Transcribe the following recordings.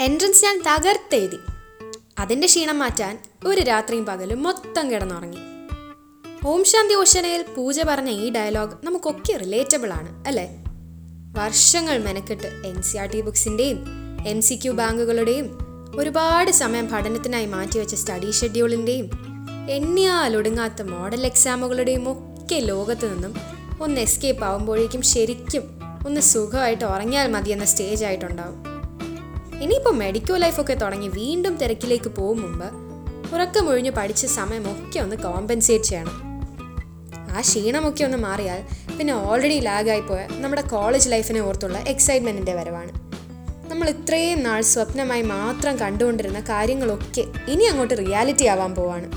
Entrance ഞാൻ തകർത്തെഴുതി. അതിന്റെ ക്ഷീണം മാറ്റാൻ ഒരു രാത്രിയും പകലും മൊത്തം കിടന്നുറങ്ങി. ഓം ശാന്തി ഓശനയിൽ പൂജ പറഞ്ഞ ഈ ഡയലോഗ് നമുക്കൊക്കെ റിലേറ്റബിൾ ആണ് അല്ലേ? വർഷങ്ങൾ മെനക്കെട്ട് എൻ സി ആർ ടി ബുക്സിന്റെയും എം സി ക്യു ബാങ്കുകളുടെയും ഒരുപാട് സമയം പഠനത്തിനായി മാറ്റിവെച്ച സ്റ്റഡി ഷെഡ്യൂളിന്റെയും എണ്ണിയാലൊടുങ്ങാത്ത മോഡൽ എക്സാമുകളുടെയും ഒക്കെ ലോകത്ത് നിന്നും ഒന്ന് എസ്കേപ്പ് ആവുമ്പോഴേക്കും ശരിക്കും ഒന്ന് സുഖമായിട്ട് ഉറങ്ങിയാൽ മതിയെന്ന സ്റ്റേജ് ആയിട്ടുണ്ടാവും. ഇനിയിപ്പോൾ മെഡിക്കൽ ലൈഫൊക്കെ തുടങ്ങി വീണ്ടും തിരക്കിലേക്ക് പോകും മുമ്പ് ഉറക്കമൊഴിഞ്ഞ് പഠിച്ച സമയമൊക്കെ ഒന്ന് കോമ്പൻസേറ്റ് ചെയ്യണം. ആ ക്ഷീണമൊക്കെ ഒന്ന് മാറിയാൽ പിന്നെ ഓൾറെഡി ലാഗായി പോയ നമ്മുടെ കോളേജ് ലൈഫിനെ ഓർത്തുള്ള എക്സൈറ്റ്മെന്റിന്റെ വരവാണ്. നമ്മൾ ഇത്രയും നാൾ സ്വപ്നമായി മാത്രം കണ്ടുകൊണ്ടിരുന്ന കാര്യങ്ങളൊക്കെ ഇനി അങ്ങോട്ട് റിയാലിറ്റി ആവാൻ പോവാണ്.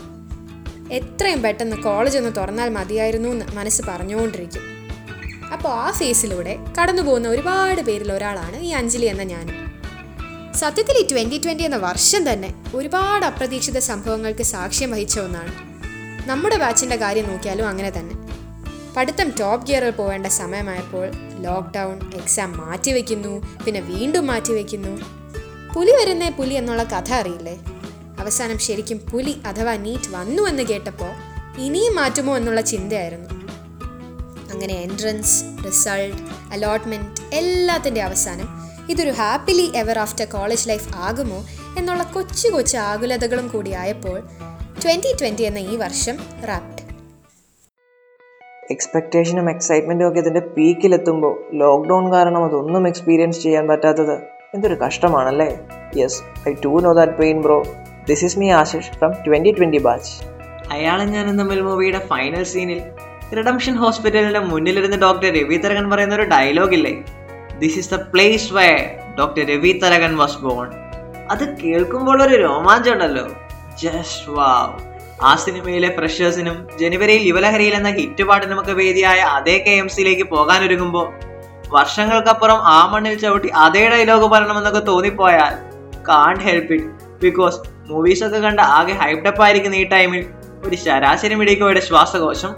എത്രയും പെട്ടെന്ന് കോളേജ് ഒന്ന് തുറന്നാൽ മതിയായിരുന്നു എന്ന് മനസ്സ് പറഞ്ഞുകൊണ്ടിരിക്കും. അപ്പോൾ ആ ഫേസിലൂടെ കടന്നു പോകുന്ന ഒരുപാട് പേരിൽ ഒരാളാണ് ഈ അഞ്ജലി എന്ന ഞാനും. സത്യത്തിൽ ഈ ട്വന്റി ട്വന്റി എന്ന വർഷം തന്നെ ഒരുപാട് അപ്രതീക്ഷിത സംഭവങ്ങൾക്ക് സാക്ഷ്യം വഹിച്ച ഒന്നാണ്. നമ്മുടെ ബാച്ചിന്റെ കാര്യം നോക്കിയാലും അങ്ങനെ തന്നെ. പഠിത്തം ടോപ്പ് ഗിയറിൽ പോകേണ്ട സമയമായപ്പോൾ ലോക്ക്ഡൗൺ എക്സാം മാറ്റിവെക്കുന്നു പിന്നെ വീണ്ടും മാറ്റിവെക്കുന്നു പുലി വരുന്നേ പുലി എന്നുള്ള കഥ അറിയില്ലേ? അവസാനം ശരിക്കും പുലി അഥവാ നീറ്റ് വന്നു എന്ന് കേട്ടപ്പോൾ ഇനിയും മാറ്റുമോ എന്നുള്ള ചിന്തയായിരുന്നു. അങ്ങനെ എൻട്രൻസ് റിസൾട്ട് അലോട്ട്മെന്റ് എല്ലാത്തിന്റെ അവസാനം ഇതൊരു happily ever after college life ആകുമോ എന്നുള്ള കൊച്ചു കൊച്ചു ആകുലതകളും കൂടിയായപ്പോൾ ട്വന്റി ട്വന്റി എന്ന ഈ വർഷം റാപ്റ്റ് എക്സ്പെക്റ്റേഷനും എക്സൈറ്റ്മെന്റും ഒക്കെ ഇതിന്റെ പീക്കിലെത്തുമ്പോൾ ലോക്ക്ഡൗൺ കാരണം അതൊന്നും എക്സ്പീരിയൻസ് ചെയ്യാൻ പറ്റാത്തത് എന്തൊരു കഷ്ടമാണല്ലേ? Yes I too know that pain bro this is me Ashish from twenty twenty batch അയാളും ഞാനും തമ്മിൽ മൂവിയുടെ ഫൈനൽ സീനിൽ റിഡംഷൻ ഹോസ്പിറ്റലിന്റെ മുന്നിലിരുന്ന് ഡോക്ടർ രവി തരകൻ പറയുന്ന ഒരു ഡയലോഗ് ഇല്ലേ? This is the place where doctor Ravi Tharakan was born അത് കേൾക്കുമ്പോൾ ഒരു രോമാഞ്ചം ഉണ്ടല്ലോ ജസ്റ്റ് വാവ് ആ സിനിമയിലെ പ്രഷേഴ്സിനും ജനുവരിയിൽ യുവലഹരിയിൽ എന്ന ഹിറ്റ് പാട്ടിനുമൊക്കെ വേദിയായ അതേ കെ എം സിയിലേക്ക് പോകാനൊരുങ്ങുമ്പോൾ വർഷങ്ങൾക്കപ്പുറം ആ മണ്ണിൽ ചവിട്ടി അതേ ഡയലോഗ് പറയണമെന്നൊക്കെ തോന്നിപ്പോയാൽ can't help it because movies ഒക്കെ കണ്ട ആകെ ഹൈപ്ഡപ്പ് ആയിരിക്കുന്ന ഈ ടൈമിൽ ഒരു ശരാശരി മിടിക്കോയുടെ ശ്വാസകോശം.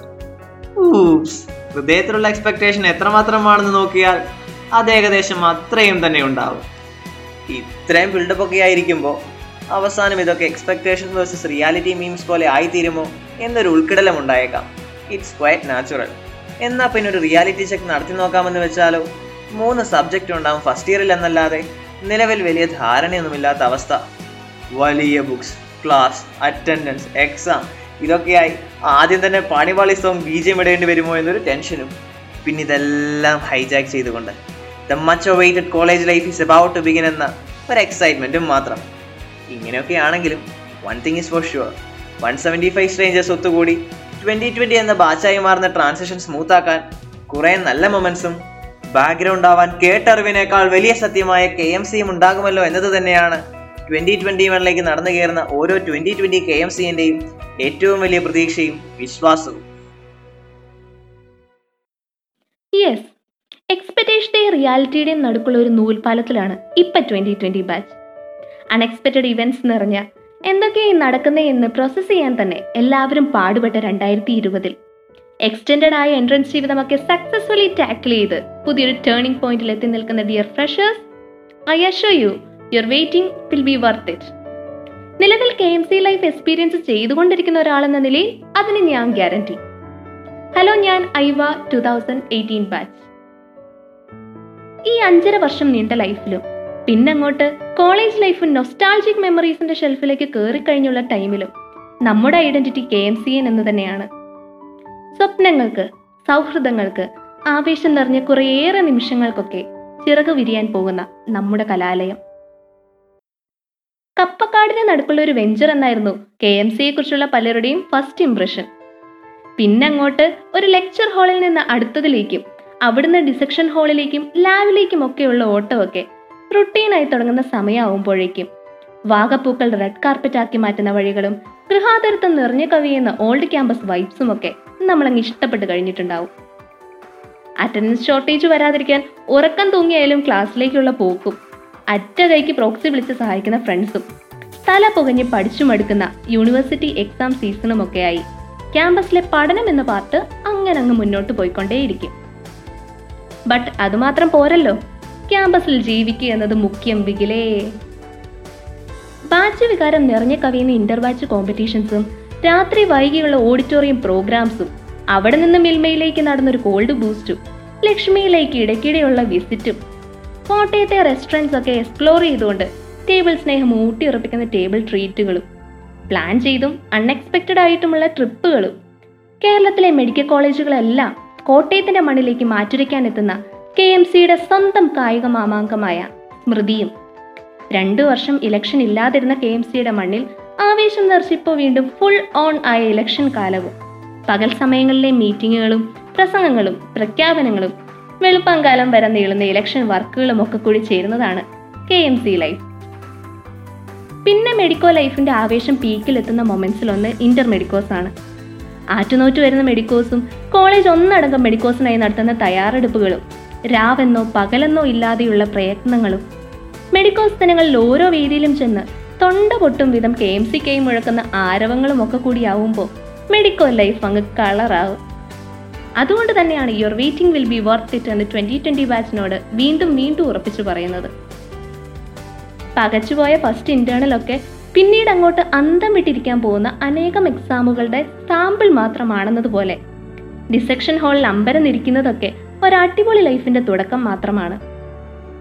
ഹൃദയത്തിലുള്ള എക്സ്പെക്ടേഷൻ എത്രമാത്രമാണെന്ന് നോക്കിയാൽ അത് ഏകദേശം അത്രയും തന്നെ ഉണ്ടാവും. ഇത്രയും ബിൽഡപ്പ് ഒക്കെ ആയിരിക്കുമ്പോൾ അവസാനം ഇതൊക്കെ എക്സ്പെക്ടേഷൻ വേഴ്സസ് റിയാലിറ്റി മീംസ് പോലെ ആയിത്തീരുമോ എന്നൊരു ഉൾക്കിടലം ഉണ്ടായേക്കാം. ഇറ്റ്സ് ക്വയറ്റ് നാച്ചുറൽ എന്നാൽ പിന്നെ ഒരു റിയാലിറ്റി ചെക്ക് നടത്തി നോക്കാമെന്ന് വെച്ചാലോ? മൂന്ന് സബ്ജക്റ്റ് ഉണ്ടാവും ഫസ്റ്റ് ഇയറിൽ എന്നല്ലാതെ. നിലവിൽ വലിയ ധാരണയൊന്നുമില്ലാത്ത അവസ്ഥ. വലിയ ബുക്സ് ക്ലാസ് അറ്റൻഡൻസ് എക്സാം ഇതൊക്കെയായി ആദ്യം തന്നെ പാണിപാളി സോങ് ബി ജെ ഇടേണ്ടി വരുമോ എന്നൊരു ടെൻഷനും പിന്നെ ഇതെല്ലാം ഹൈജാക്ക് ചെയ്തുകൊണ്ട് the much waited college life is about to begin എന്ന ഒരു എക്സൈറ്റ്മെന്റും മാത്രം. ഇങ്ങനെയൊക്കെ ആണെങ്കിലും one thing is for sure one seventy five strangers ഒത്തുകൂടി ട്വന്റി ട്വന്റി എന്ന ബാച്ചായി മാറുന്ന ട്രാൻസിഷൻ സ്മൂത്താക്കാൻ കുറേ നല്ല മൊമെൻസും ബാക്ക്ഗ്രൗണ്ട് ആവാൻ കേട്ടറിവിനേക്കാൾ വലിയ സത്യമായ കെ എം സിയും ഉണ്ടാകുമല്ലോ എന്നത് തന്നെയാണ് ട്വന്റി ട്വന്റി വണ്ണിലേക്ക് നടന്നു കയറുന്ന ഓരോ ട്വന്റി ട്വന്റി കെ എം സിന്റെയും ഏറ്റവും വലിയ പ്രതീക്ഷയും വിശ്വാസവും. എക്സ്പെക്ടേഷന്റെയും റിയാലിറ്റിയുടെയും നടുക്കുള്ള ഒരു നൂൽപാലത്തിലാണ് ഇപ്പം twenty twenty batch unexpected events നിറഞ്ഞ എന്തൊക്കെയാണ് നടക്കുന്നത് എന്ന് പ്രോസസ്സ് ചെയ്യാൻ തന്നെ എല്ലാവരും പാടുപെട്ട രണ്ടായിരത്തി ഇരുപതിൽ എക്സ്റ്റെൻഡ് ആയ എൻട്രൻസ് ജീവിതമൊക്കെ സക്സസ്ഫുള്ളി ടാക്കിൾ ചെയ്ത് പുതിയൊരു ടേണിംഗ് പോയിന്റിൽ എത്തി നിൽക്കുന്ന dear freshers I assure you your waiting will be worth it നിലവിൽ K M C life experience ചെയ്തുകൊണ്ടിരിക്കുന്ന ഒരാളെന്ന നിലയിൽ അതിന് ഞാൻ ഗ്യാരണ്ടി ഹലോ ഞാൻ ഐവ ടു തൗസൻഡ് എയ്റ്റീൻ ബാച്ച് ഈ അഞ്ചര വർഷം നീണ്ട ലൈഫിലും. പിന്നങ്ങോട്ട് കോളേജ് ലൈഫും നൊസ്റ്റാൾജിക് മെമ്മറീസിന്റെ ഷെൽഫിലേക്ക് കയറിക്കഴിഞ്ഞുള്ള ടൈമിലും നമ്മുടെ identity K M C N എന്ന് തന്നെയാണ്. സ്വപ്നങ്ങൾക്ക് സൗഹൃദങ്ങൾക്ക് ആവേശം നിറഞ്ഞ കുറേയേറെ നിമിഷങ്ങൾക്കൊക്കെ ചിറക് വിരിയാൻ പോകുന്ന നമ്മുടെ കലാലയം. കപ്പക്കാടിന് നടുക്കുള്ള ഒരു വെഞ്ചർ എന്നായിരുന്നു കെ എം സിയെ കുറിച്ചുള്ള പലരുടെയും ഫസ്റ്റ് ഇംപ്രഷൻ പിന്നങ്ങോട്ട് ഒരു ലെക്ചർ ഹാളിൽ നിന്ന് അടുത്തതിലേക്കും അവിടുന്ന് ഡിസക്ഷൻ ഹാളിലേക്കും ലാബിലേക്കും ഒക്കെയുള്ള ഓട്ടമൊക്കെ റുട്ടീനായി തുടങ്ങുന്ന സമയമാവുമ്പോഴേക്കും വാഗപ്പൂക്കൾ റെഡ് കാർപ്പറ്റ് ആക്കി മാറ്റുന്ന വഴികളും ഗൃഹാതരത്വം നിറഞ്ഞു കവിയുന്ന ഓൾഡ് ക്യാമ്പസ് വൈബ്സും ഒക്കെ നമ്മളങ്ങ് ഇഷ്ടപ്പെട്ട് കഴിഞ്ഞിട്ടുണ്ടാവും. അറ്റൻഡൻസ് ഷോർട്ടേജ് വരാതിരിക്കാൻ ഉറക്കം തൂങ്ങിയായാലും ക്ലാസ്സിലേക്കുള്ള പോക്കും അറ്റ കൈക്ക് പ്രോക്സി വിളിച്ച് സഹായിക്കുന്ന ഫ്രണ്ട്സും തല പുകഞ്ഞ് പഠിച്ചു മടുക്കുന്ന യൂണിവേഴ്സിറ്റി എക്സാം സീസണും ഒക്കെയായി ക്യാമ്പസിലെ പഠനം എന്ന പാർട്ട് അങ്ങനെ അങ്ങ് മുന്നോട്ട് പോയിക്കൊണ്ടേയിരിക്കും. ബട്ട് അതുമാത്രം പോരല്ലോ. ക്യാമ്പസിൽ ജീവിക്കുക എന്നത് മുഖ്യം വികിലേ. ബാച്ച് വികാരം നിറഞ്ഞു കവിയുന്ന ഇന്റർ ബാച്ച് കോമ്പറ്റീഷൻസും രാത്രി വൈകിയുള്ള ഓഡിറ്റോറിയം പ്രോഗ്രാംസും അവിടെ നിന്ന് മിൽമയിലേക്ക് നടന്നൊരു കോൾഡ് ബൂസ്റ്റും ലക്ഷ്മിയിലേക്ക് ഇടയ്ക്കിടെയുള്ള വിസിറ്റും കോട്ടയത്തെ റെസ്റ്റോറന്റ്സ് ഒക്കെ എക്സ്പ്ലോർ ചെയ്തുകൊണ്ട് ടേബിൾ സ്നേഹം ഊട്ടിയുറപ്പിക്കുന്ന ടേബിൾ ട്രീറ്റുകളും പ്ലാൻ ചെയ്തും അൺഎക്സ്പെക്റ്റഡ് ആയിട്ടുമുള്ള ട്രിപ്പുകളും കേരളത്തിലെ മെഡിക്കൽ കോളേജുകളെല്ലാം കോട്ടയത്തിന്റെ മണ്ണിലേക്ക് മാറ്റുരയ്ക്കാൻ എത്തുന്ന കെ എം സിയുടെ സ്വന്തം കായിക മാമാങ്കമായ സ്മൃതിയും. രണ്ടു വർഷം ഇലക്ഷൻ ഇല്ലാതിരുന്ന കെ എം സിയുടെ മണ്ണിൽ ആവേശം നിറച്ചിപ്പോൾ വീണ്ടും ഫുൾ ഓൺ ആയ ഇലക്ഷൻ കാലവും. പകൽ സമയങ്ങളിലെ മീറ്റിങ്ങുകളും പ്രസംഗങ്ങളും പ്രഖ്യാപനങ്ങളും വെളുപ്പാങ്കാലം വരെ നീളുന്ന ഇലക്ഷൻ വർക്കുകളും ഒക്കെ കൂടി ചേരുന്നതാണ് കെ എം സി ലൈഫ് പിന്നെ മെഡിക്കോ ലൈഫിന്റെ ആവേശം പീക്കിലെത്തുന്ന മൊമെന്റ്സിലൊന്ന് ഇന്റർ മെഡിക്കോസ് ആണ് ആറ്റുനോറ്റ് വരുന്ന മെഡിക്കോസും കോളേജ് ഒന്നടങ്കം മെഡിക്കോസിനായി നടത്തുന്ന തയ്യാറെടുപ്പുകളും രാവെന്നോ പകലെന്നോ ഇല്ലാതെയുള്ള പ്രയത്നങ്ങളും. മെഡിക്കോസ് ദിനങ്ങളിൽ ഓരോ വീതിയിലും ചെന്ന് തൊണ്ട പൊട്ടും വിധം കെ എം സി കെയും മുഴക്കുന്ന ആരവങ്ങളും ഒക്കെ കൂടിയാവുമ്പോൾ മെഡിക്കോ ലൈഫ് അങ്ങ് കളറാവും. അതുകൊണ്ട് തന്നെയാണ് your waiting will be worth it എന്ന് ട്വന്റി ട്വന്റി ബാച്ചിനോട് വീണ്ടും വീണ്ടും ഉറപ്പിച്ചു പറയുന്നത്. പകച്ചുപോയ ഫസ്റ്റ് ഇന്റേണൽ ഒക്കെ പിന്നീട് അങ്ങോട്ട് അന്തം വിട്ടിരിക്കാൻ പോകുന്ന അനേകം എക്സാമുകളുടെ സാമ്പിൾ മാത്രമാണെന്നതുപോലെ. ഡിസെക്ഷൻ ഹാളിൽ അമ്പരം ഇരിക്കുന്നതൊക്കെ ഒരു അടിപൊളി ലൈഫിന്റെ തുടക്കം മാത്രമാണ്.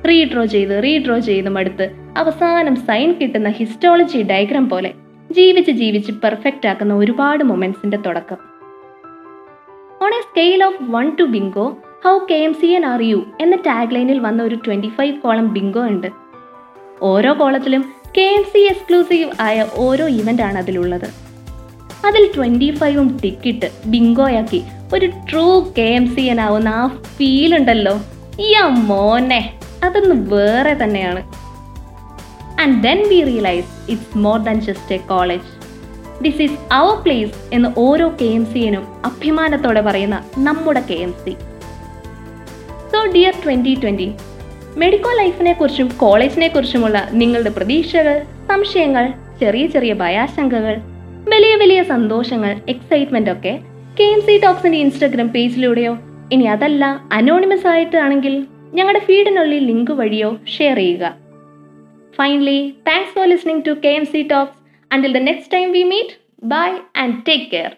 റീഡ്രോ ചെയ്ത് റീഡ്രോ ചെയ്ത് മടുത്ത് അവസാനം സൈൻ കിട്ടുന്ന ഹിസ്റ്റോളജി ഡയഗ്രാം പോലെ ജീവിച്ച് ജീവിച്ച് പെർഫെക്റ്റ് ആക്കുന്ന ഒരുപാട് മൊമെന്റ്സിന്റെ തുടക്കം. On a scale of one two bingo how K M C N R U എന്ന ടാഗ് ലൈനിൽ വന്ന ഒരു ട്വന്റി ഫൈവ് കോളം ബിങ്കോ ഉണ്ട്. ഓരോ കോളത്തിലും കെ എം സി എക്സ്ക്ലൂസീവ് ആയ ഓരോ ഇവന്റ് ആണ് അതിലുള്ളത്. അതിൽ ട്വന്റി ഫൈവും ടിക്കിട്ട് ബിങ്കോയാക്കി ഒരു true K M C N ആവുന്ന ആ ഫീൽ ഉണ്ടല്ലോ. യാ മോനെ അതൊന്ന് വേറെ തന്നെയാണ്. And then we realize it's more than just a college this is our place എന്ന് ഓരോ കെ എം സിയനും അഭിമാനത്തോടെ പറയുന്ന നമ്മുടെ K M C so dear twenty twenty medical ലൈഫിനെ കുറിച്ചും കോളേജിനെ കുറിച്ചുമുള്ള നിങ്ങളുടെ പ്രതീക്ഷകൾ സംശയങ്ങൾ ചെറിയ ചെറിയ ഭയാശങ്കകൾ വലിയ വലിയ സന്തോഷങ്ങൾ എക്സൈറ്റ്മെന്റ് ഒക്കെ കെ എം സി ടോക്സിന്റെ ഇൻസ്റ്റാഗ്രാം പേജിലൂടെയോ ഇനി അതല്ല അനോണിമസ് ആയിട്ടാണെങ്കിൽ ഞങ്ങളുടെ ഫീഡിനുള്ളിൽ ലിങ്ക് വഴിയോ ഷെയർ ചെയ്യുക. Finally thanks for listening to K M C talks until the next time we meet bye and take care